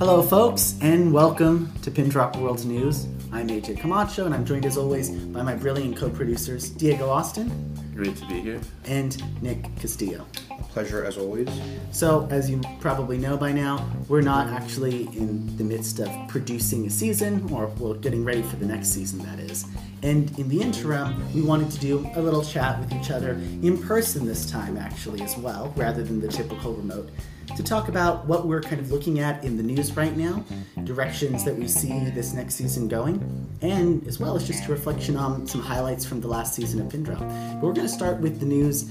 Hello, folks, and welcome to Pin Drop World News. I'm AJ Camacho, and I'm joined as always by my brilliant co producers, Diego Austin Great to be here. and Nick Castillo. Pleasure as always. So, as you probably know by now, we're not actually in the midst of producing a season, or well, getting ready for the next season, that is. And in the interim, we wanted to do a little chat with each other in person this time, actually, as well, rather than the typical remote, to talk about what we're kind of looking at in the news right now, directions that we see this next season going, and as well as just a reflection on some highlights from the last season of Pin. But we're going to start with the news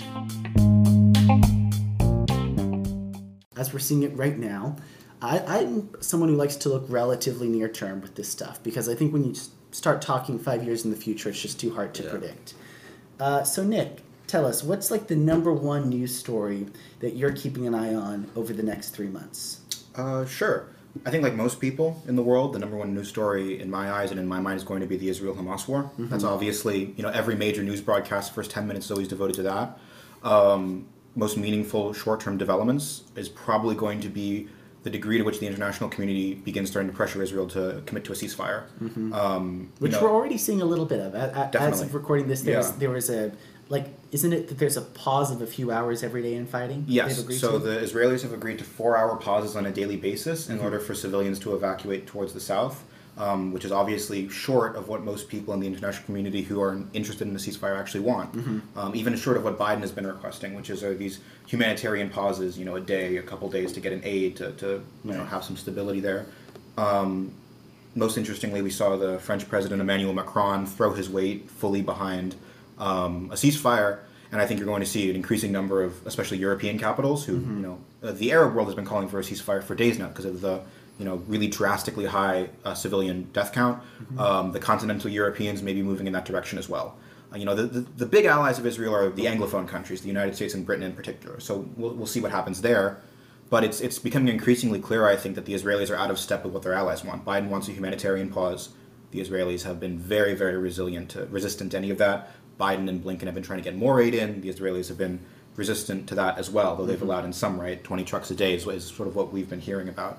as we're seeing it right now, I, I'm someone who likes to look relatively near term with this stuff because I think when you start talking five years in the future, it's just too hard to Yeah. predict. Uh, so, Nick, tell us what's like the number one news story that you're keeping an eye on over the next three months? Uh, sure. I think, like most people in the world, the number one news story in my eyes and in my mind is going to be the Israel-Hamas war. That's obviously, you know, every major news broadcast, first ten minutes is always devoted to that. Um, most meaningful short-term developments is probably going to be the degree to which the international community begins starting to pressure Israel to commit to a ceasefire. Um, you Which know- we're already seeing a little bit of. A- a- As of recording this, there, was, there was a like, isn't it that there's a pause of a few hours every day in fighting? Yes. So to? the Israelis have agreed to four-hour pauses on a daily basis Mm-hmm. in order for civilians to evacuate towards the south, um, which is obviously short of what most people in the international community who are interested in a ceasefire actually want. Mm-hmm. Um, even short of what Biden has been requesting, which is are these humanitarian pauses, you know, a day, a couple days to get an aid to, to you know have some stability there. Um, most interestingly, we saw the French President Emmanuel Macron throw his weight fully behind um, a ceasefire, and I think you're going to see an increasing number of, especially European capitals, who you know, uh, the Arab world has been calling for a ceasefire for days now because of the you know really drastically high uh, civilian death count. Um, the continental Europeans may be moving in that direction as well. Uh, you know, the, the, the big allies of Israel are the Anglophone countries, the United States and Britain in particular. So we'll, we'll see what happens there. But it's it's becoming increasingly clear, I think, that the Israelis are out of step with what their allies want. Biden wants a humanitarian pause. The Israelis have been very, very resilient, to, resistant to any of that. Biden and Blinken have been trying to get more aid in. The Israelis have been resistant to that as well, though they've allowed in some right. Twenty trucks a day is, is sort of what we've been hearing about.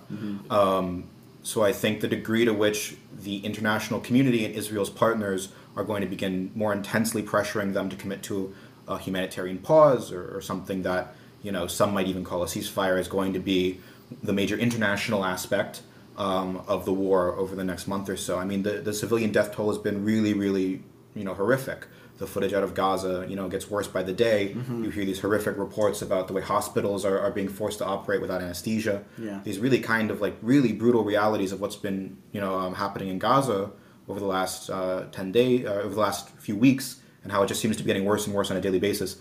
Um, so I think the degree to which the international community and Israel's partners are going to begin more intensely pressuring them to commit to a humanitarian pause or, or something that you know some might even call a ceasefire is going to be the major international aspect um, of the war over the next month or so. I mean, the, the civilian death toll has been really, really you know horrific. The footage out of Gaza, you know, gets worse by the day. You hear these horrific reports about the way hospitals are, are being forced to operate without anesthesia Yeah. these really kind of like really brutal realities of what's been you know um, happening in Gaza over the last uh, ten days, uh, over the last few weeks, and how it just seems to be getting worse and worse on a daily basis.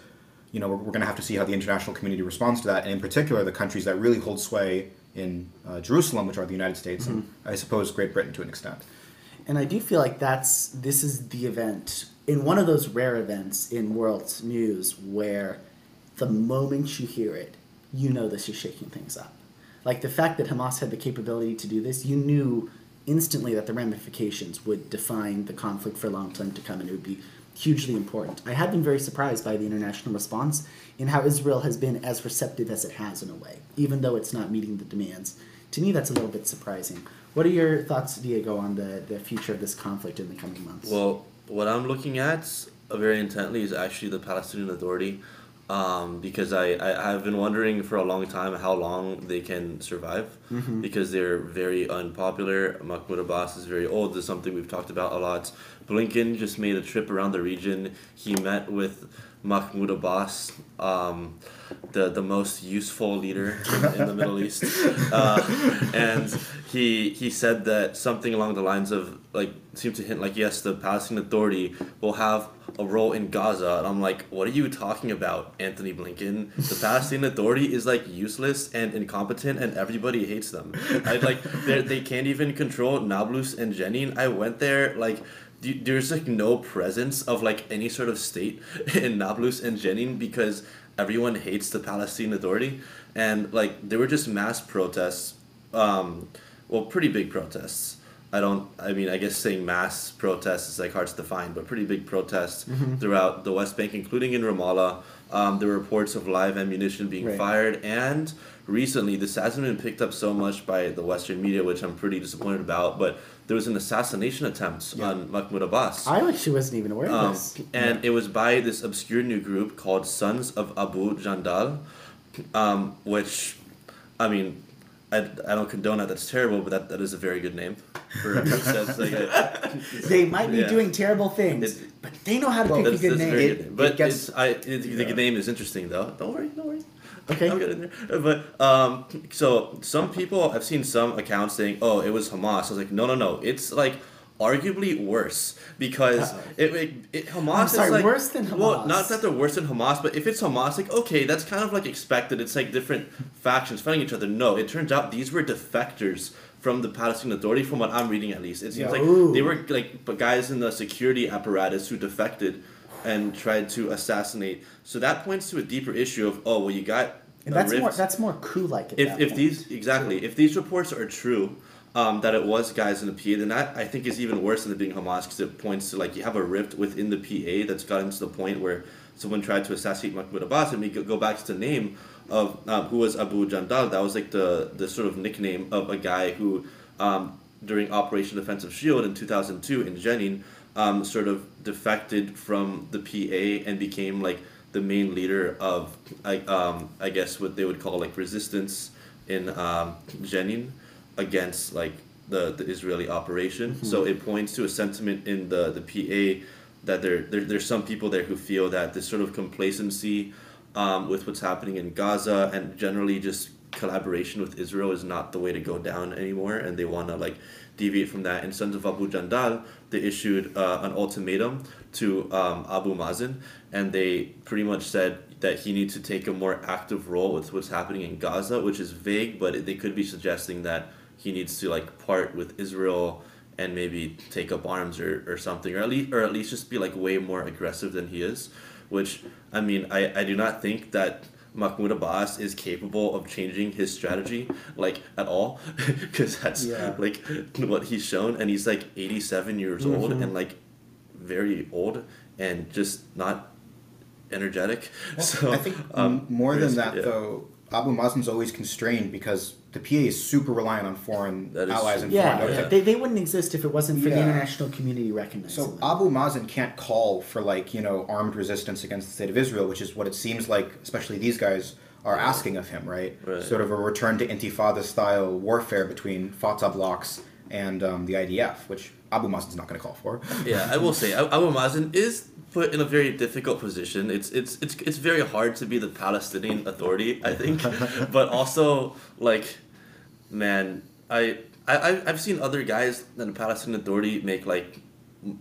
You know, we're, we're going to have to see how the international community responds to that, and in particular, the countries that really hold sway in uh, Jerusalem, which are the United States and I suppose Great Britain to an extent. And I do feel like that's this is the event in one of those rare events in world news where the moment you hear it, you know this is shaking things up. Like the fact that Hamas had the capability to do this, you knew instantly that the ramifications would define the conflict for a long time to come and it would be hugely important. I have been very surprised by the international response in how Israel has been as receptive as it has in a way, even though it's not meeting the demands. To me, that's a little bit surprising. What are your thoughts, Diego, on the, the future of this conflict in the coming months? Well, what I'm looking at very intently is actually the Palestinian Authority, um, because I, I I've been wondering for a long time how long they can survive, because they're very unpopular. Mahmoud Abbas is very old. This is something we've talked about a lot. Blinken just made a trip around the region. He met with Mahmoud Abbas, um, the the most useful leader in, in the Middle East, uh, and he he said that something along the lines of like seemed to hint like yes, the Palestinian Authority will have a role in Gaza, and I'm like, what are you talking about, Antony Blinken? The Palestinian Authority is like useless and incompetent, and everybody hates them. I like they they can't even control Nablus and Jenin. I went there like there's like no presence of like any sort of state in Nablus and Jenin because everyone hates the Palestinian Authority, and like there were just mass protests, um, well, pretty big protests. I don't. I mean, I guess saying mass protests is like hard to define, but pretty big protests throughout the West Bank, including in Ramallah, Um, there were reports of live ammunition being Right. fired, and recently this hasn't been picked up so much by the Western media, which I'm pretty disappointed about. But there was an assassination attempt Yeah. on Mahmoud Abbas. I actually wasn't even aware of Um, this. and it was by this obscure new group called Sons of Abu Jandal, um, which, I mean, I, I don't condone that. That's terrible, but that, that is a very good name for a group that's like a, they might be yeah. doing terrible things, It- but they know how to Well, pick a good name. very good name. it But gets- it's, I, it, the name is interesting though. Don't worry, don't worry. Okay. I'll get in there. But um, so some people I've seen some accounts saying, "Oh, it was Hamas." I was like, "No, no, no. It's like arguably worse because it, it, it Hamas I'm sorry, is like worse than Hamas. Well, not that they're worse than Hamas, but if it's Hamas, like okay, that's kind of like expected. It's like different factions fighting each other. No, it turns out these were defectors from the Palestinian Authority, from what I'm reading at least. It seems like they were like guys in the security apparatus who defected and tried to assassinate. So that points to a deeper issue of oh well, you got And that's more rift that's more coup like. if, if these exactly if these reports are true um, that it was guys in the PA then that I think is even worse than it being Hamas because it points to like you have a rift within the PA that's gotten to the point where someone tried to assassinate Mahmoud Abbas and we go go back to the name of um, who was Abu Jandal that was like the the sort of nickname of a guy who um, during Operation Defensive Shield in 2002 in Jenin um, sort of defected from the PA and became like the main leader of I, um, I guess what they would call like resistance in um, Jenin against like the, the Israeli operation. So it points to a sentiment in the, the PA that there, there there's some people there who feel that this sort of complacency um, with what's happening in Gaza and generally just collaboration with Israel is not the way to go down anymore, and they want to like deviate from that. And Sons of Abu Jandal, they issued uh, an ultimatum to um, Abu Mazen, and they pretty much said that he needs to take a more active role with what's happening in Gaza, which is vague, but they could be suggesting that he needs to like part with Israel and maybe take up arms or, or something, or at least or at least just be like way more aggressive than he is. Which I mean, I, I do not think that Mahmoud Abbas is capable of changing his strategy like at all, because that's Yeah. like what he's shown, and he's like eighty seven years old and like very old and just not energetic. so I think um, more than that, yeah. though, Abu Mazen's always constrained because the PA is super reliant on foreign That is allies and yeah, foreign yeah. They, they wouldn't exist if it wasn't for the international community recognizing So them. Abu Mazen can't call for like you know armed resistance against the state of Israel, which is what it seems like, especially these guys are asking of him, right? Right. Sort of a return to Intifada style warfare between Fatah blocks and um, the IDF, which Abu Mazen's not going to call for. yeah, I will say Abu Mazen is put in a very difficult position. It's it's it's it's very hard to be the Palestinian Authority, I think, but also like, man, I I I've seen other guys in the Palestinian Authority make like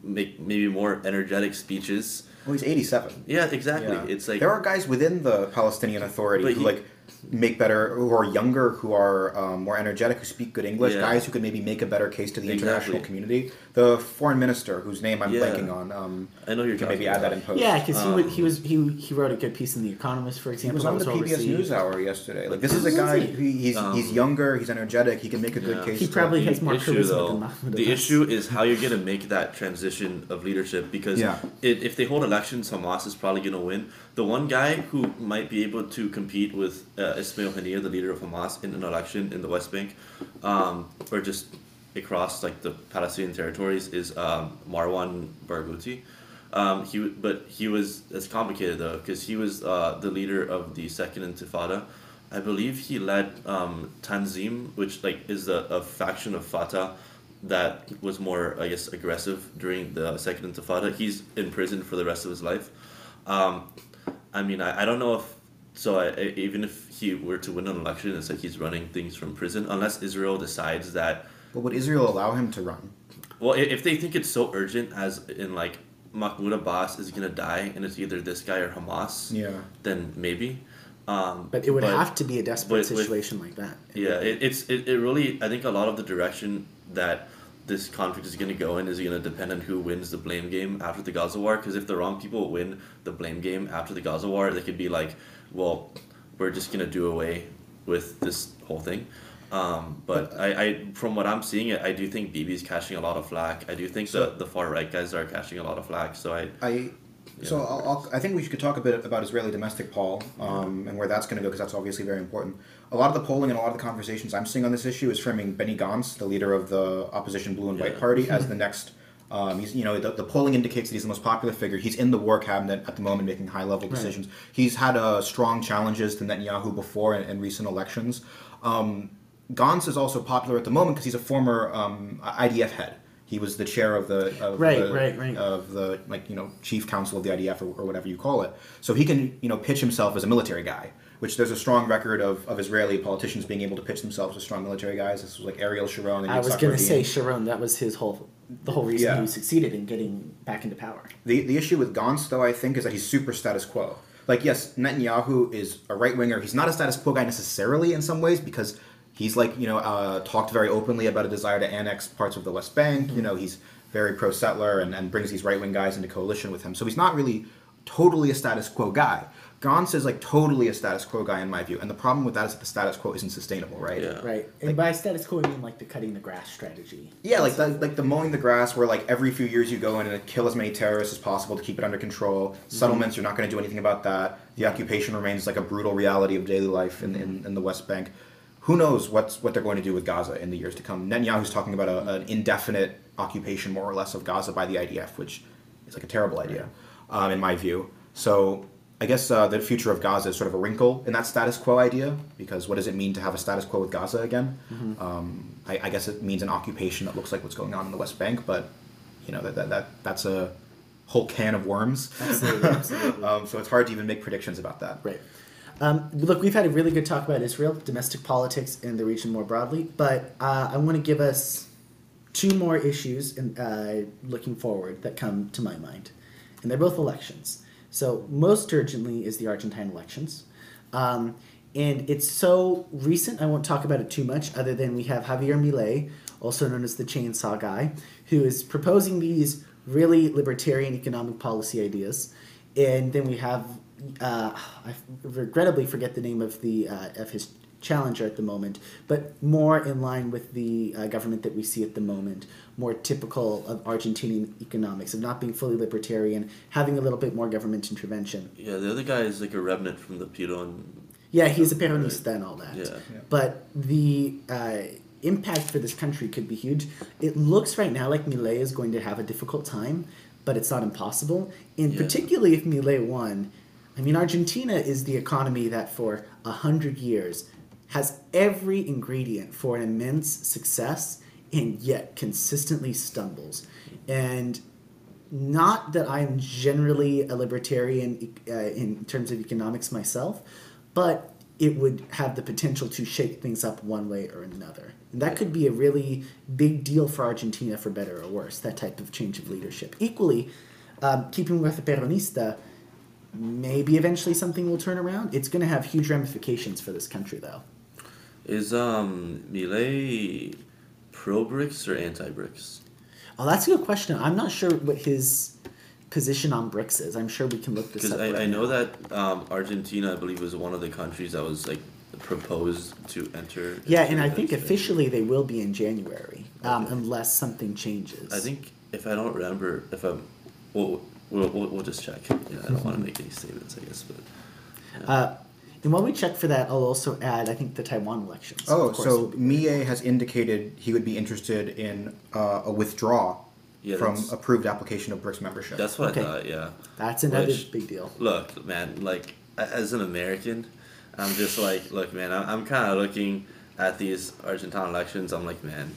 make maybe more energetic speeches. Well, he's eighty-seven. Yeah, exactly. Yeah. It's like there are guys within the Palestinian Authority who he- like make better, who are younger, who are um, more energetic, who speak good English. Yeah. Guys who could maybe make a better case to the international community. The foreign minister, whose name I'm Yeah. blanking on, um, I know you're you can maybe add that in post. yeah, because he, Um, he was he he wrote a good piece in the Economist, for He example. was that on the well PBS received. NewsHour yesterday. Like this is a guy. he? He, he's Um, he's younger. He's energetic. He can make a good Yeah. case. He probably the has more issue, charisma though, than Mahmoud the issue is how you're gonna make that transition of leadership because Yeah. it, if they hold elections, Hamas is probably gonna win. The one guy who might be able to compete with uh, Ismail Haniyeh, the leader of Hamas, in an election in the West Bank, um, or just across like the Palestinian territories, is um, Marwan Barghouti. Um, he but he was it's complicated though because he was uh, the leader of the Second Intifada. I believe he led um, Tanzim, which like is a, a faction of Fatah that was more I guess aggressive during the Second Intifada. He's in prison for the rest of his life. Um, I mean, I, I don't know if so. I, I, even if he were to win an election, it's like he's running things from prison, unless Israel decides that But would Israel allow him to run? well, if they think it's so urgent, as in like Mahmoud Abbas is gonna die, and it's either this guy or Hamas, Yeah. then maybe. Um, But it would have to be a desperate with- with- situation like that. Yeah, it, it's it, it really. I think a lot of the direction that this conflict is going to go in is going to depend on who wins the blame game after the Gaza war. Because if the wrong people win the blame game after the Gaza war, they could be like, "Well, we're just going to do away with this whole thing." Um, but I, I, from what I'm seeing, I do think Bibi's catching a lot of flack. I do think the the far right guys are catching a lot of flack. So I, I So I'll, I'll, I think we could talk a bit about Israeli domestic poll um, and where that's going to go because that's obviously very important. A lot of the polling and a lot of the conversations I'm seeing on this issue is framing Benny Gantz, the leader of the opposition Blue and White Yeah. Party, as the next. Um, he's, you know, the, the polling indicates that he's the most popular figure. He's in the war cabinet at the moment, making high level decisions. He's had uh, strong challenges to Netanyahu before in, in recent elections. Um, Gantz is also popular at the moment because he's a former um, IDF head. He was the chair of the of Right, the, right, right. of the like you know chief counsel of the IDF or, or whatever you call it. So he can you know pitch himself as a military guy, which there's a strong record of, of Israeli politicians being able to pitch themselves as strong military guys. This was like Ariel Sharon. And I was going to say Sharon. That was his whole the whole reason Yeah. he succeeded in getting back into power. The the issue with Gantz, though, I think, is that he's super status quo. Like, yes, Netanyahu is a right winger. He's not a status quo guy necessarily in some ways because he's like you know uh, talked very openly about a desire to annex parts of the West Bank. You know, he's very pro settler and, and brings these right wing guys into coalition with him. So he's not really totally a status quo guy. Gantz is like totally a status quo guy in my view, and the problem with that is that the status quo isn't sustainable, right? Yeah. Right. And by status quo, I mean like the cutting the grass strategy. Yeah, like the, like the mowing the grass, where like every few years you go in and kill as many terrorists as possible to keep it under control. Settlements, you're not going to do anything about that. The occupation remains like a brutal reality of daily life in, in, in the West Bank. Who knows what's what they're going to do with Gaza in the years to come? Netanyahu's talking about a, an indefinite occupation, more or less, of Gaza by the IDF, which is like a terrible idea, um, in my view. So I guess uh, the future of Gaza is sort of a wrinkle in that status quo idea, because what does it mean to have a status quo with Gaza again? Um, I, I guess it means an occupation that looks like what's going on in the West Bank, but you know that that, that that's a whole can of worms. Absolutely, absolutely. um, so it's hard to even make predictions about that. Right. Um, look, we've had a really good talk about Israel, domestic politics, and the region more broadly, but uh, I want to give us two more issues in, uh, looking forward that come to my mind. And they're both elections. So, most urgently is the Argentine elections. Um, and it's so recent, I won't talk about it too much, other than we have Javier Milei, also known as the chainsaw guy, who is proposing these really libertarian economic policy ideas. And then we have, uh, I regrettably forget the name of the uh, of his challenger at the moment, but more in line with the uh, government that we see at the moment, more typical of Argentinian economics, of not being fully libertarian, having a little bit more government intervention. Yeah, the other guy is like a remnant from the Peron. Yeah, he's a Peronista and all that. Yeah. Yeah. But the uh, impact for this country could be huge. It looks right now like Milei is going to have a difficult time, but it's not impossible. And Yeah. particularly if Milei won, I mean, Argentina is the economy that for a hundred years has every ingredient for an immense success and yet consistently stumbles. And not that I'm generally a libertarian uh, in terms of economics myself, but it would have the potential to shake things up one way or another. And that could be a really big deal for Argentina, for better or worse, that type of change of leadership. Equally, um, keeping with the Peronista, maybe eventually something will turn around. It's going to have huge ramifications for this country, though. Is um Milei pro BRICS or anti BRICS? Oh, that's a good question. I'm not sure what his position on BRICS is. I'm sure we can look this Because up. I, right I know now. that um, Argentina, I believe, was one of the countries that was like proposed to enter. Yeah, and I think officially they will be in January, um, Okay. unless something changes. I think if I don't remember, if I'm, we'll we'll, we'll, we'll just check. Yeah, I don't want to make any statements, I guess, but. yeah. Uh, and while we check for that, I'll also add, I think, the Taiwan elections. Oh, of course, so will be- Mie has indicated he would be interested in uh, a withdrawal Yeah, from that's- approved application of BRICS membership. That's what Okay. I thought. Yeah. that's another Which- big deal. Look, man. Like a- as an American, I'm just like, look, man. I'm, I'm kind of looking at these Argentine elections. I'm like, man,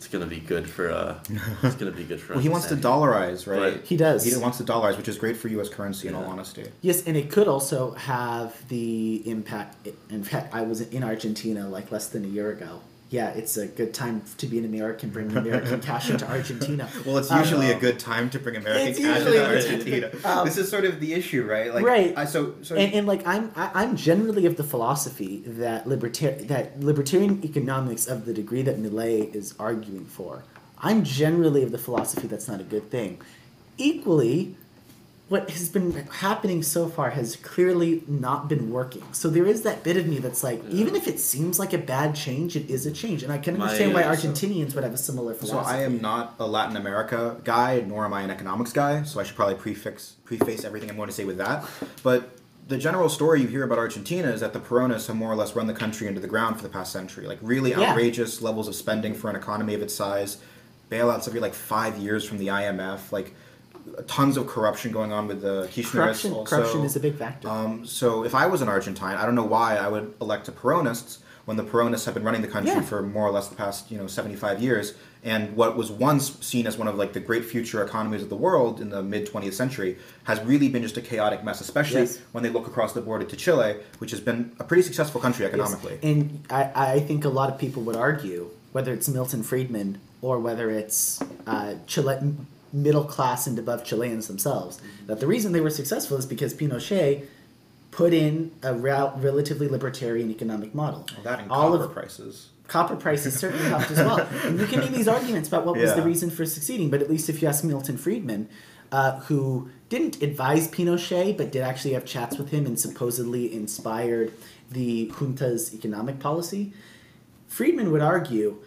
it's gonna be good for uh, it's gonna be good for. well, he wants to dollarize, right? Right. He does. He wants to dollarize, which is great for U.S. currency, in all honesty. Yes, and it could also have the impact. In fact, I was in Argentina like less than a year ago. Yeah, it's a good time to be an American, bringing American cash into Argentina. Well, it's Um, usually a good time to bring American cash into a good time. Argentina. Um, this is sort of the issue, right? Like, Right. I, so, so and, and like I'm I, I'm generally of the philosophy that libertarian that libertarian economics of the degree that Milei is arguing for, I'm generally of the philosophy that's not a good thing. Equally, what has been happening so far has clearly not been working. So there is that bit of me that's like, even if it seems like a bad change, it is a change, and I can My, understand why uh, so- Argentinians would have a similar So. I am not a Latin America guy, nor am I an economics guy. So I should probably prefix preface everything I'm going to say with that. But the general story you hear about Argentina is that the Peronis have more or less run the country into the ground for the past century. Like really Yeah. outrageous levels of spending for an economy of its size, bailouts every like five years from the IMF, like tons of corruption going on with the Kirchner. corruption, also. corruption is a big factor. Um, so if I was an Argentine, I don't know why I would elect a Peronists when the Peronists have been running the country Yeah. for more or less the past you know 75 years, and what was once seen as one of like the great future economies of the world in the mid 20th century has really been just a chaotic mess, especially Yes. when they look across the border to Chile, which has been a pretty successful country Yes. economically. And I, I think a lot of people would argue, whether it's Milton Friedman or whether it's uh, Chile, middle class and above Chileans themselves, that the reason they were successful is because Pinochet put in a rel- relatively libertarian economic model. That and All copper of prices. copper prices certainly helped as well. And you can make these arguments about what was the reason for succeeding, but at least if you ask Milton Friedman, uh, who didn't advise Pinochet but did actually have chats with him and supposedly inspired the junta's economic policy, Friedman would argue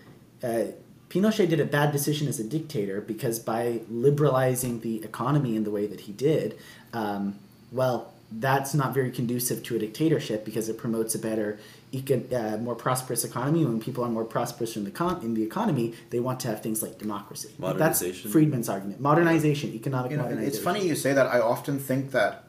uh, Pinochet did a bad decision as a dictator because by liberalizing the economy in the way that he did, um, well, that's not very conducive to a dictatorship because it promotes a better, eco- uh, more prosperous economy. When people are more prosperous in the con- in the economy, they want to have things like democracy. That's Modernization. Friedman's argument: modernization, economic You know, modernization. it's funny you say that. I often think that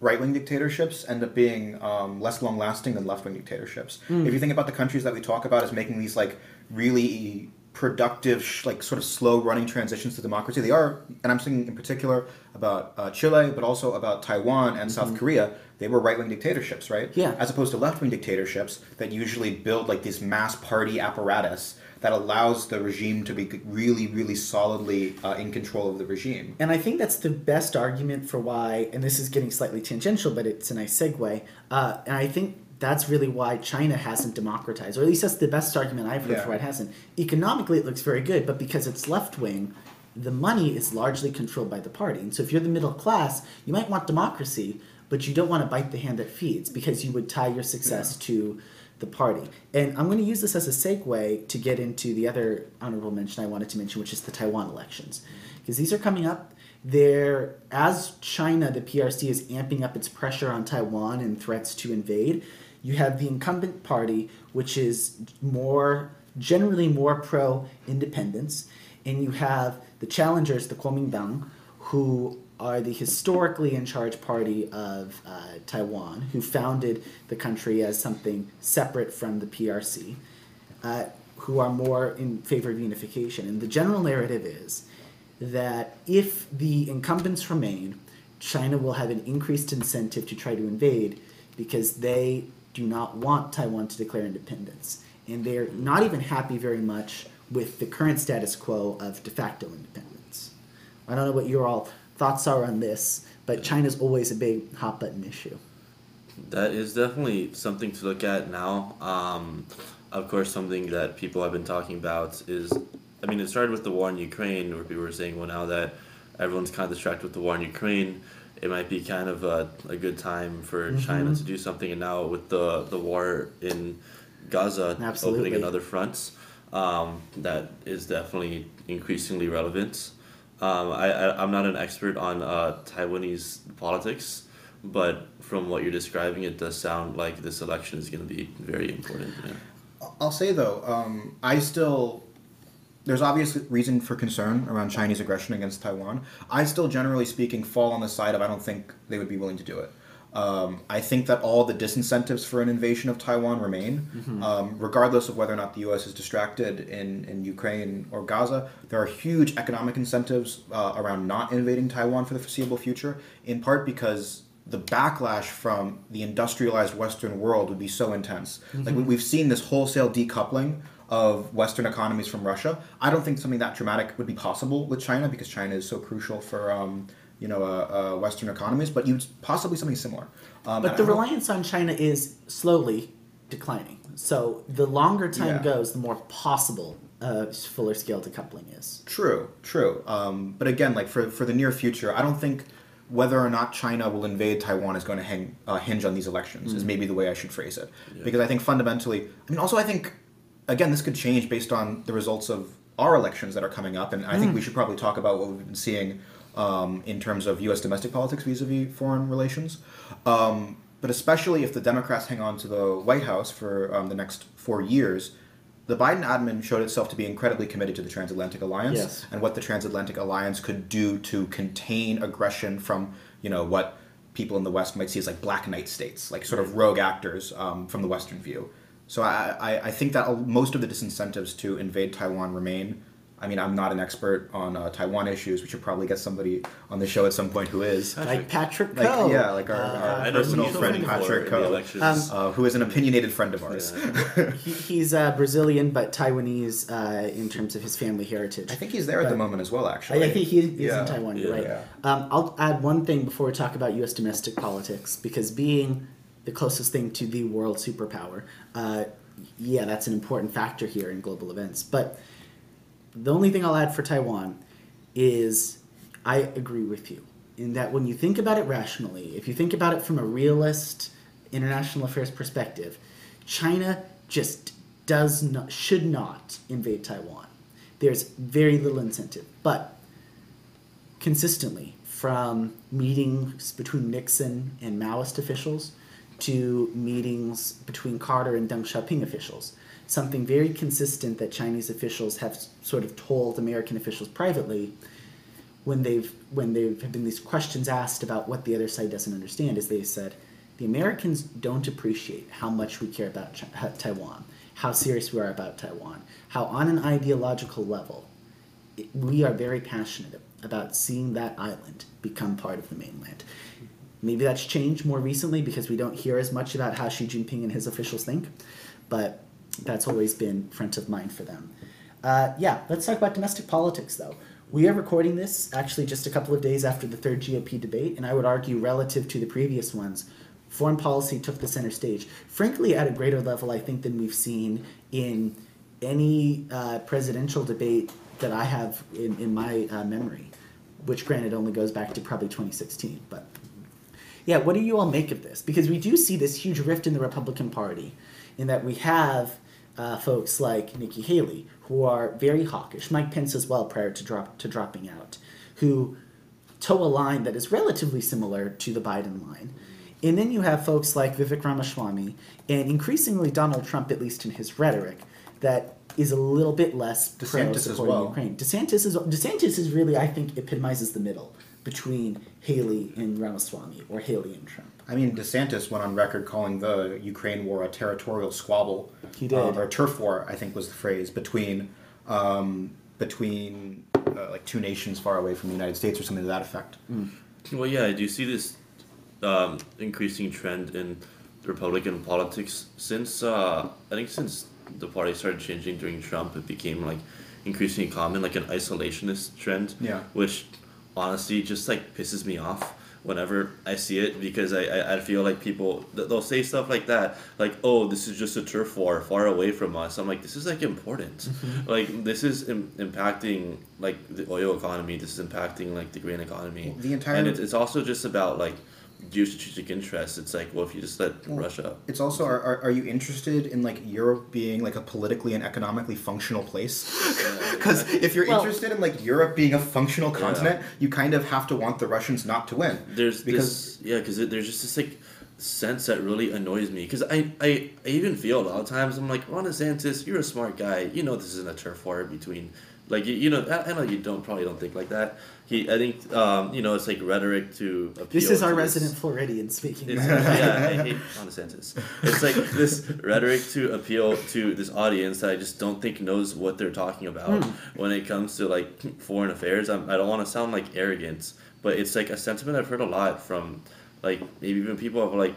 right wing dictatorships end up being um, less long lasting than left wing dictatorships. Hmm. If you think about the countries that we talk about as making these like really productive, sh- like sort of slow running transitions to democracy, they are, and I'm thinking in particular about uh, Chile, but also about Taiwan and South Korea. They were right wing dictatorships, right? Mm-hmm. Yeah. As opposed to left wing dictatorships that usually build like this mass party apparatus that allows the regime to be really, really solidly uh, in control of the regime. And I think that's the best argument for why, and this is getting slightly tangential, but it's a nice segue. Uh, and I think that's really why China hasn't democratized, or at least that's the best argument I've heard Yeah. for why it hasn't. Economically, it looks very good, but because it's left wing, the money is largely controlled by the party. And so if you're the middle class, you might want democracy, but you don't want to bite the hand that feeds because you would tie your success to the party. And I'm going to use this as a segue to get into the other honorable mention I wanted to mention, which is the Taiwan elections. Because these are coming up. They're, as China, the PRC, is amping up its pressure on Taiwan and threats to invade, you have the incumbent party, which is more, generally more pro independence, and you have the challengers, the Kuomintang, who are the historically in charge party of uh, Taiwan, who founded the country as something separate from the PRC, uh, who are more in favor of unification. And the general narrative is that if the incumbents remain, China will have an increased incentive to try to invade because they do not want Taiwan to declare independence. And they're not even happy very much with the current status quo of de facto independence. I don't know what your all thoughts are on this, but China's always a big hot button issue. That is definitely something to look at now. Um, of course, something that people have been talking about is, I mean, it started with the war in Ukraine, where people were saying, well, now that everyone's kind of distracted with the war in Ukraine, it might be kind of a, a good time for China to do something. And now with the, the war in Gaza Absolutely. opening another front, um, that is definitely increasingly relevant. Um, I, I, I'm not an expert on uh, Taiwanese politics, but from what you're describing, it does sound like this election is going to be very important. Yeah. I'll say though, um, I still there's obvious reason for concern around Chinese aggression against Taiwan. I still, generally speaking, fall on the side of I don't think they would be willing to do it. Um, I think that all the disincentives for an invasion of Taiwan remain, um, regardless of whether or not the U.S. is distracted in, in Ukraine or Gaza. There are huge economic incentives uh, around not invading Taiwan for the foreseeable future, in part because the backlash from the industrialized Western world would be so intense. Like we, we've seen this wholesale decoupling of Western economies from Russia. I don't think something that dramatic would be possible with China because China is so crucial for um, you know uh, uh, Western economies. But you possibly something similar. Um, But the I don't- reliance on China is slowly declining. So the longer time Yeah. goes, the more possible uh, fuller scale decoupling is. True, true. Um, but again, like for for the near future, I don't think whether or not China will invade Taiwan is going to hang, uh, hinge on these elections. Is maybe the way I should phrase it, because I think fundamentally, I mean, also I think again this could change based on the results of our elections that are coming up, and I think we should probably talk about what we've been seeing um, in terms of U.S. domestic politics vis-a-vis foreign relations. Um, but especially if the Democrats hang on to the White House for um, the next four years, the Biden admin showed itself to be incredibly committed to the transatlantic alliance Yes. and what the transatlantic alliance could do to contain aggression from you know what people in the West might see as like black knight states, like sort of rogue actors um, from the Western view. So I, I, I think that most of the disincentives to invade Taiwan remain. I mean, I'm not an expert on uh, Taiwan issues. We should probably get somebody on the show at some point who is. Like Patrick Like, Coe. yeah, like our, Uh, our personal friend Patrick in Coe. Um, uh, who is an opinionated friend of ours. he, he's uh, Brazilian but Taiwanese uh, in terms of his family heritage. I think he's there at the moment as well, actually. I think he is Yeah. in Taiwan. You're Yeah. right. Um, I'll add one thing before we talk about U.S. domestic politics, because being the closest thing to the world superpower, uh, yeah, that's an important factor here in global events. But the only thing I'll add for Taiwan is I agree with you in that when you think about it rationally, if you think about it from a realist international affairs perspective, China just does not should not invade Taiwan. There's very little incentive, but consistently from meetings between Nixon and Maoist officials to meetings between Carter and Deng Xiaoping officials. Something very consistent that Chinese officials have sort of told American officials privately when they've when there have been these questions asked about what the other side doesn't understand is they said the Americans don't appreciate how much we care about Chi- uh, Taiwan, how serious we are about Taiwan, how on an ideological level we are very passionate about seeing that island become part of the mainland. Maybe that's changed more recently because we don't hear as much about how Xi Jinping and his officials think, but that's always been front of mind for them. Uh, yeah, let's talk about domestic politics though. We are recording this actually just a couple of days after the third GOP debate, and I would argue relative to the previous ones, foreign policy took the center stage. Frankly, at a greater level, I think, than we've seen in any uh, presidential debate that I have in, in my uh, memory, which granted only goes back to probably 2016. But yeah, what do you all make of this? Because we do see this huge rift in the Republican Party, in that we have uh, folks like Nikki Haley who are very hawkish, Mike Pence as well prior to drop to dropping out, who toe a line that is relatively similar to the Biden line. And then you have folks like Vivek Ramaswamy and increasingly Donald Trump, at least in his rhetoric, that is a little bit less pro DeSantis as supporting well. Ukraine. DeSantis is DeSantis is really, I think, epitomizes the middle between Haley and Ramaswamy or Haley and Trump. I mean, DeSantis went on record calling the Ukraine war a territorial squabble. He did. Um, or turf war, I think was the phrase, between um, between uh, like two nations far away from the United States or something to that effect. Well, yeah, I do see this um, increasing trend in Republican politics since uh, I think since the party started changing during Trump, it became like increasingly common, like an isolationist trend. Yeah. Which honestly just like pisses me off whenever I see it because I, I, I feel like people th- they'll say stuff like that like oh this is just a turf war far away from us. I'm like this is like important. Mm-hmm. Like this is Im- impacting like the oil economy this is impacting like the green economy. The entire- and it's, it's also just about like geostrategic interests it's like well if you just let Russia It's also are, are, are you interested in like Europe being like a politically and economically functional place? Because if you're Well- interested in like Europe being a functional continent, you kind of have to want the Russians not to win. there's because this yeah because there's just this like sense that really annoys me. Because I, I I even feel a lot of times I'm like Ron DeSantis you're a smart guy. You know this isn't a turf war between like you, you know I, I know you don't probably don't think like that he I think um, you know it's like rhetoric to appeal This is our to resident Floridian speaking. it's, yeah, I hate Ron DeSantis. It's like this rhetoric to appeal to this audience that I just don't think knows what they're talking about when it comes to like foreign affairs. I'm, I don't want to sound like arrogant, but it's like a sentiment I've heard a lot from like maybe even people I've like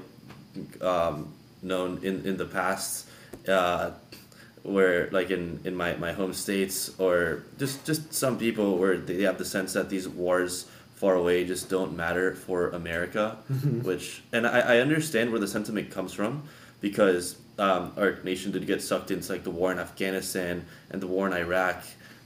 um, known in in the past. Uh, where like in, in my, my home states or just just some people where they have the sense that these wars far away just don't matter for America, which and I, I understand where the sentiment comes from because um, our nation did get sucked into like the war in Afghanistan and the war in Iraq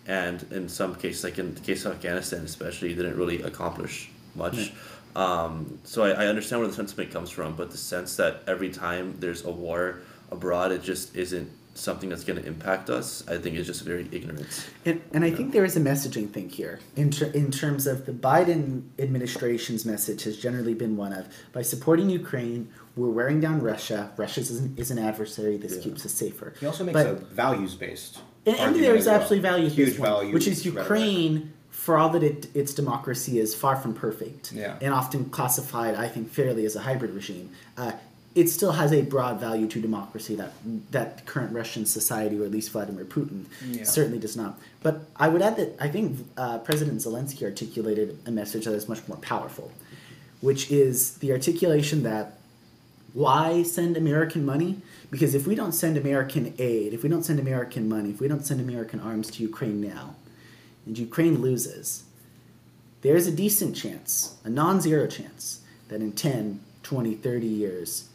and in some cases like in the case of Afghanistan especially didn't really accomplish much. Um, so I, I understand where the sentiment comes from, but the sense that every time there's a war abroad, it just isn't something that's going to impact us, I think is just very ignorant. And, and I think there is a messaging thing here in, ter- in terms of the Biden administration's message has generally been one of by supporting Ukraine, we're wearing down Russia. Russia is an, is an adversary. This Yeah. keeps us safer. He also makes But- a values based. And, and there is absolutely values Huge based value, which is rhetoric. Ukraine, for all that it, its democracy is far from perfect, Yeah. and often classified, I think, fairly as a hybrid regime. Uh, it still has a broad value to democracy that that current Russian society, or at least Vladimir Putin, Yeah. certainly does not. But I would add that I think uh, President Zelensky articulated a message that is much more powerful, which is the articulation that why send American money? Because if we don't send American aid, if we don't send American money, if we don't send American arms to Ukraine now, and Ukraine loses, there's a decent chance, a non zero chance, that in 10, 20, 30 years,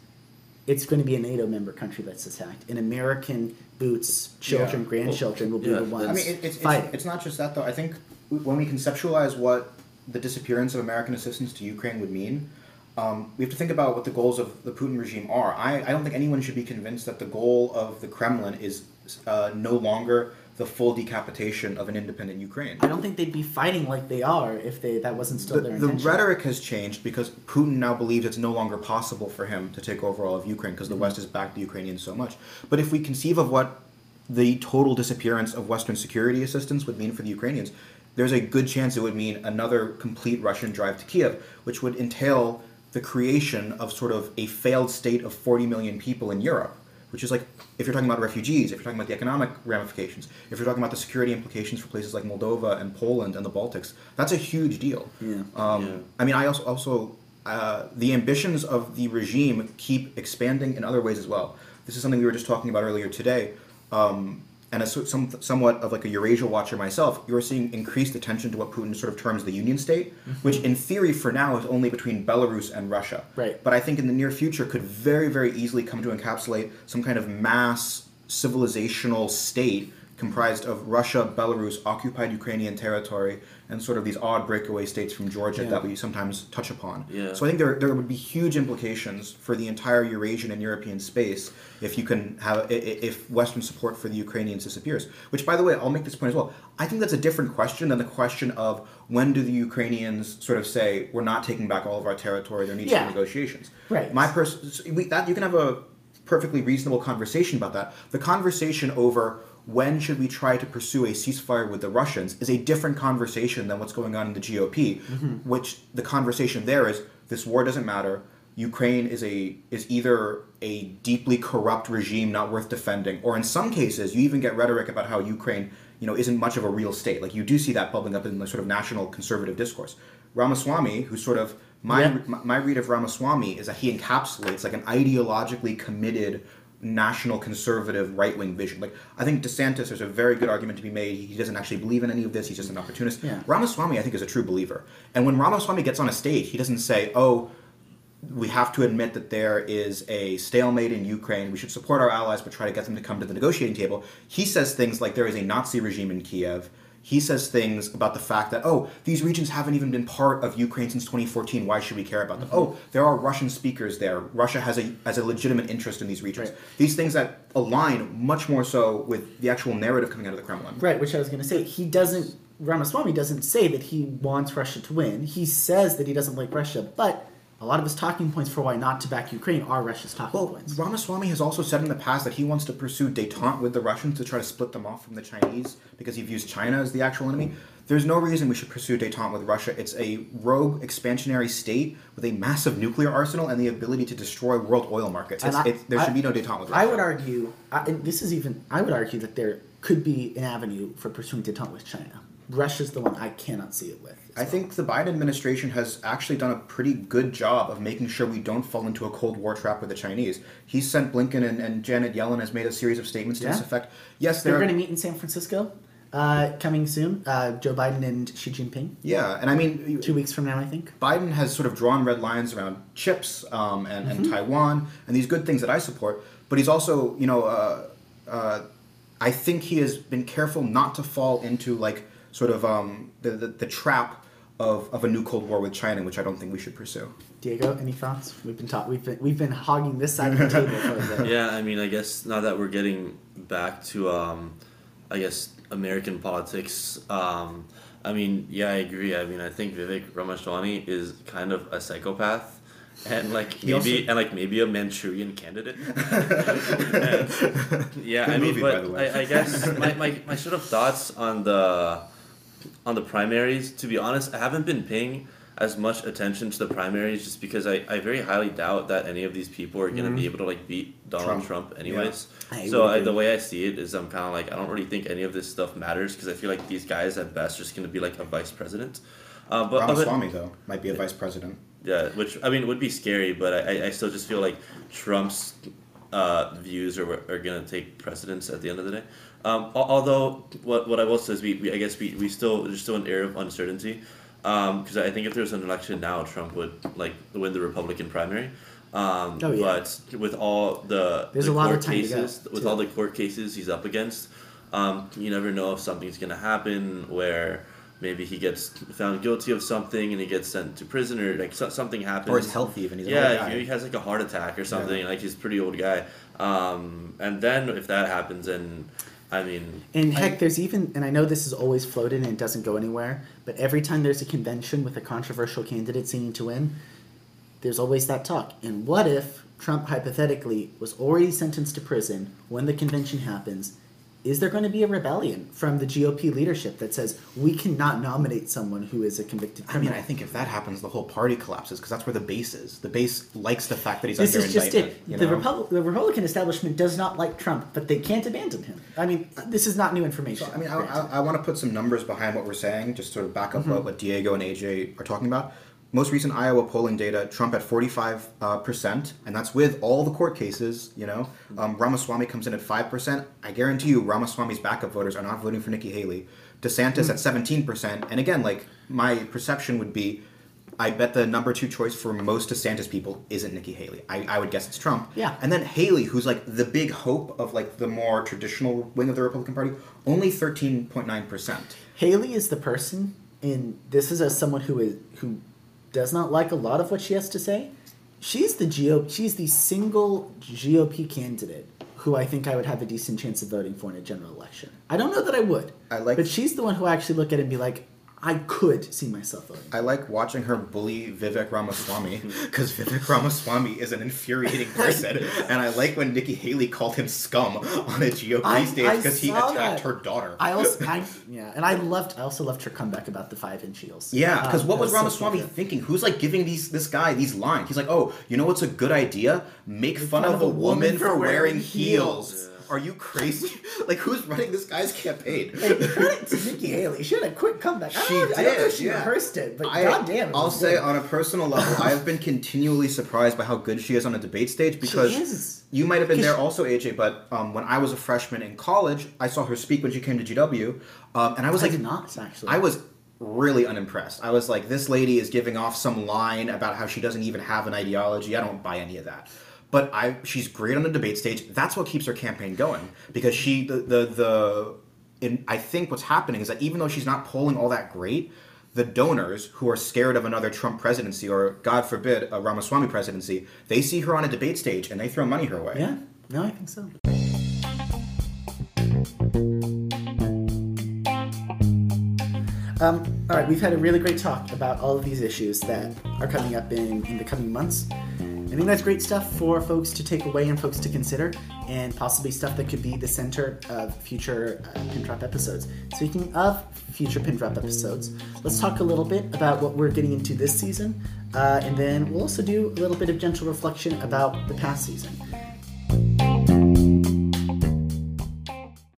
it's going to be a NATO member country that's attacked. And American boots, children, Yeah. grandchildren will be Yeah, the ones I mean, it, it's, it's, fighting. it's not just that though. I think when we conceptualize what the disappearance of American assistance to Ukraine would mean, um, we have to think about what the goals of the Putin regime are. I, I don't think anyone should be convinced that the goal of the Kremlin is uh, no longer the full decapitation of an independent Ukraine. I don't think they'd be fighting like they are if they that wasn't still The, their the rhetoric has changed because Putin now believes it's no longer possible for him to take over all of Ukraine because the mm-hmm. West has backed the Ukrainians so much. But if we conceive of what the total disappearance of Western security assistance would mean for the Ukrainians, there's a good chance it would mean another complete Russian drive to Kiev, which would entail the creation of sort of a failed state of 40 million people in Europe. Which is like, if you're talking about refugees, if you're talking about the economic ramifications, if you're talking about the security implications for places like Moldova and Poland and the Baltics, that's a huge deal. Yeah. Um, Yeah. I mean, I also also uh, the ambitions of the regime keep expanding in other ways as well. This is something we were just talking about earlier today. Um, and as some, somewhat of like a Eurasia watcher myself, you are seeing increased attention to what Putin sort of terms the Union State, mm-hmm. which in theory for now is only between Belarus and Russia. Right. But I think in the near future could very, very easily come to encapsulate some kind of mass civilizational state comprised of Russia, Belarus, occupied Ukrainian territory, and sort of these odd breakaway states from Georgia Yeah. that we sometimes touch upon. Yeah. So I think there, there would be huge implications for the entire Eurasian and European space if you can have if Western support for the Ukrainians disappears. Which, by the way, I'll make this point as well. I think that's a different question than the question of when do the Ukrainians sort of say we're not taking back all of our territory? There needs to Yeah. be negotiations. Right. My person, that you can have a perfectly reasonable conversation about that. The conversation over when should we try to pursue a ceasefire with the Russians is a different conversation than what's going on in the GOP, mm-hmm. which the conversation there is this war doesn't matter. Ukraine is a is either a deeply corrupt regime not worth defending, or in some cases you even get rhetoric about how Ukraine, you know, isn't much of a real state. Like you do see that bubbling up in the sort of national conservative discourse. Ramaswamy, who's sort of my Yeah. my, my read of Ramaswamy is that he encapsulates like an ideologically committed national conservative right wing vision. Like I think DeSantis, there's a very good argument to be made. He doesn't actually believe in any of this. He's just an opportunist. Yeah. Ramaswamy, I think, is a true believer. And when Ramaswamy gets on a stage, he doesn't say, "Oh." We have to admit that there is a stalemate in Ukraine. We should support our allies, but try to get them to come to the negotiating table. He says things like there is a Nazi regime in Kiev. He says things about the fact that, oh, these regions haven't even been part of Ukraine since 2014. Why should we care about them? Mm-hmm. Oh, there are Russian speakers there. Russia has a, has a legitimate interest in these regions. Right. These things that align much more so with the actual narrative coming out of the Kremlin. Right, which I was going to say. He doesn't. Ramaswamy doesn't say that he wants Russia to win. He says that he doesn't like Russia, but a lot of his talking points for why not to back Ukraine are Russia's talking Well, points. Ramaswamy has also said in the past that he wants to pursue détente with the Russians to try to split them off from the Chinese because he views China as the actual enemy. There's no reason we should pursue détente with Russia. It's a rogue expansionary state with a massive nuclear arsenal and the ability to destroy world oil markets. I- there should be no détente with Russia. I would argue, I, and this is even, I would argue that there could be an avenue for pursuing détente with China. Russia's the one I cannot see it with. I think the Biden administration has actually done a pretty good job of making sure we don't fall into a Cold War trap with the Chinese. He's sent Blinken and, and Janet Yellen has made a series of statements to this effect. Yes, They're going to meet in San Francisco, uh, coming soon. Uh, Joe Biden and Xi Jinping. Yeah, and I mean, Two weeks from now, I think. Biden has sort of drawn red lines around chips um, and, and Taiwan and these good things that I support, but he's also, you know, uh, uh, I think he has been careful not to fall into like sort of um, the, the, the trap of, of a new Cold War with China, which I don't think we should pursue. Diego, any thoughts? We've been talk- we've been we've been hogging this side of the table for a bit. Yeah, I mean, I guess now that we're getting back to, um, I guess American politics. Um, I mean, yeah, I agree. I mean, I think Vivek Ramaswamy is kind of a psychopath, and like maybe also- and like maybe a Manchurian candidate. And, yeah, Good I mean, movie, by but the way. I, I guess my, my, my sort of thoughts on the on the primaries. To be honest, I haven't been paying as much attention to the primaries just because I, I very highly doubt that any of these people are going to be able to like beat Donald Trump. Trump, anyways. I So I, the way I see it is, I'm kind of like I don't really think any of this stuff matters because I feel like these guys at best are just going to be like a vice president. Uh, but other- Ramaswamy, though, might be a vice president. yeah, which I mean would be scary, but I, I still just feel like Trump's uh, views are, are gonna take precedence at the end of the day. Um, although what what I will say is we, we I guess we, we still there's still an air of uncertainty because I think if there was an election now, Trump would like win the Republican primary. Um, Oh, yeah. But with all the There's the a lot of court to cases, with too. all the court cases he's up against, um, you never know if something's gonna happen where maybe he gets found guilty of something and he gets sent to prison or like so, something happens. Or is healthy even. He's yeah, he, he has like a heart attack or something. Like he's a pretty old guy. Um, and then if that happens, then I mean, And heck, there's even, and I know this is always floated and it doesn't go anywhere, but every time there's a convention with a controversial candidate seeming to win, there's always that talk. And what if Trump hypothetically was already sentenced to prison when the convention happens? Is there going to be a rebellion from the GOP leadership that says we cannot nominate someone who is a convicted I mean, I think if that happens, the whole party collapses because that's where the base is. The base likes the fact that he's this under is just indictment. it. you The. Repub- the Republican establishment does not like Trump, but they can't abandon him. I mean, this is not new information. So, I mean, I, I, I want to put some numbers behind what we're saying, just sort of back up what, what Diego and AJ are talking about. Most recent Iowa polling data: Trump at forty-five uh, percent, and that's with all the court cases. You know, um, Ramaswamy comes in at five percent. I guarantee you, Ramaswamy's backup voters are not voting for Nikki Haley. DeSantis at seventeen percent, and again, like my perception would be, I bet the number two choice for most DeSantis people isn't Nikki Haley. I, I would guess it's Trump. Yeah. And then Haley, who's like the big hope of like the more traditional wing of the Republican Party, only thirteen point nine percent. Haley is the person, and this is as someone who is who does not like a lot of what she has to say. She's the GOP. She's the single GOP candidate who I think I would have a decent chance of voting for in a general election. I don't know that I would. I like- but she's the one who I actually look at it and be like, I could see myself voting. I like watching her bully Vivek Ramaswamy because Vivek Ramaswamy is an infuriating person, and I like when Nikki Haley called him scum on a GOP I- stage because he attacked that. her daughter. I also, I, yeah, and I loved. I also loved her comeback about the five inch heels. Yeah, because Um, what that was Ramaswamy cute. thinking? Who's like giving these this guy these lines? He's like, oh, you know what's a good idea? Make fun, of, a woman for wearing heels. Are you crazy? like, who's running this guy's campaign? Credit to Nikki Haley. She had a quick comeback. I She don't, know- I don't know if did, she yeah. rehearsed it, but I, goddamn, it I'll say good. on a personal level, I have been continually surprised by how good she is on a debate stage because you might have been there she- also, AJ. But um, when I was a freshman in college, I saw her speak when she came to GW, um, and I was I like, did not actually. I was really unimpressed. I was like, this lady is giving off some line about how she doesn't even have an ideology. I don't buy any of that. But I, she's great on the debate stage. That's what keeps her campaign going because she, the, the, the in, I think what's happening is that even though she's not polling all that great, the donors who are scared of another Trump presidency or, God forbid, a Ramaswamy presidency, they see her on a debate stage and they throw money her way. Yeah, no, I think so. Um, all right, we've had a really great talk about all of these issues that are coming up in, in the coming months. I think that's great stuff for folks to take away and folks to consider, and possibly stuff that could be the center of future uh, Pin Drop episodes. Speaking of future Pin Drop episodes, let's talk a little bit about what we're getting into this season, uh, and then we'll also do a little bit of gentle reflection about the past season.